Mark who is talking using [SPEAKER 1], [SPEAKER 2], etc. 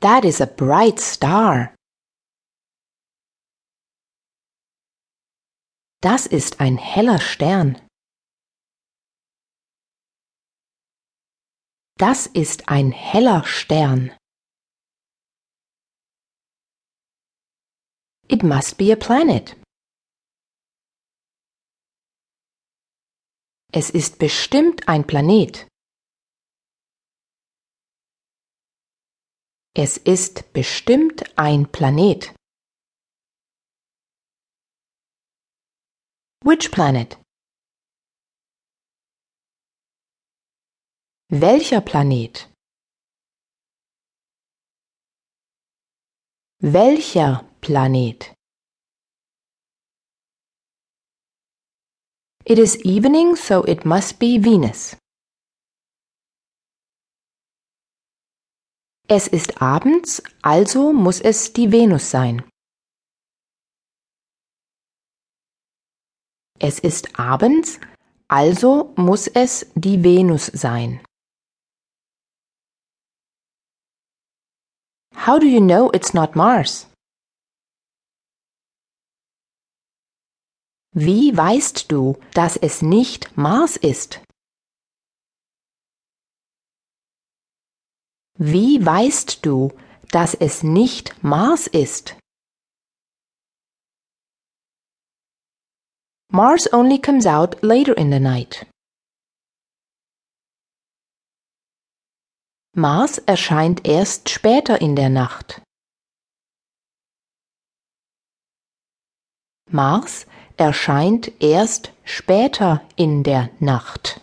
[SPEAKER 1] That is a bright star. Das ist ein heller Stern. Das ist ein heller Stern. It must be a planet. Es ist bestimmt ein Planet. Es ist bestimmt ein Planet. Which planet? Welcher Planet? Welcher Planet? It is evening, so it must be Venus. Es ist abends, also muss es die Venus sein. Es ist abends, also muss es die Venus sein. How do you know it's not Mars? Wie weißt du, dass es nicht Mars ist? Wie weißt du, dass es nicht Mars ist? Mars only comes out later in the night. Mars erscheint erst später in der Nacht. Mars erscheint erst später in der Nacht.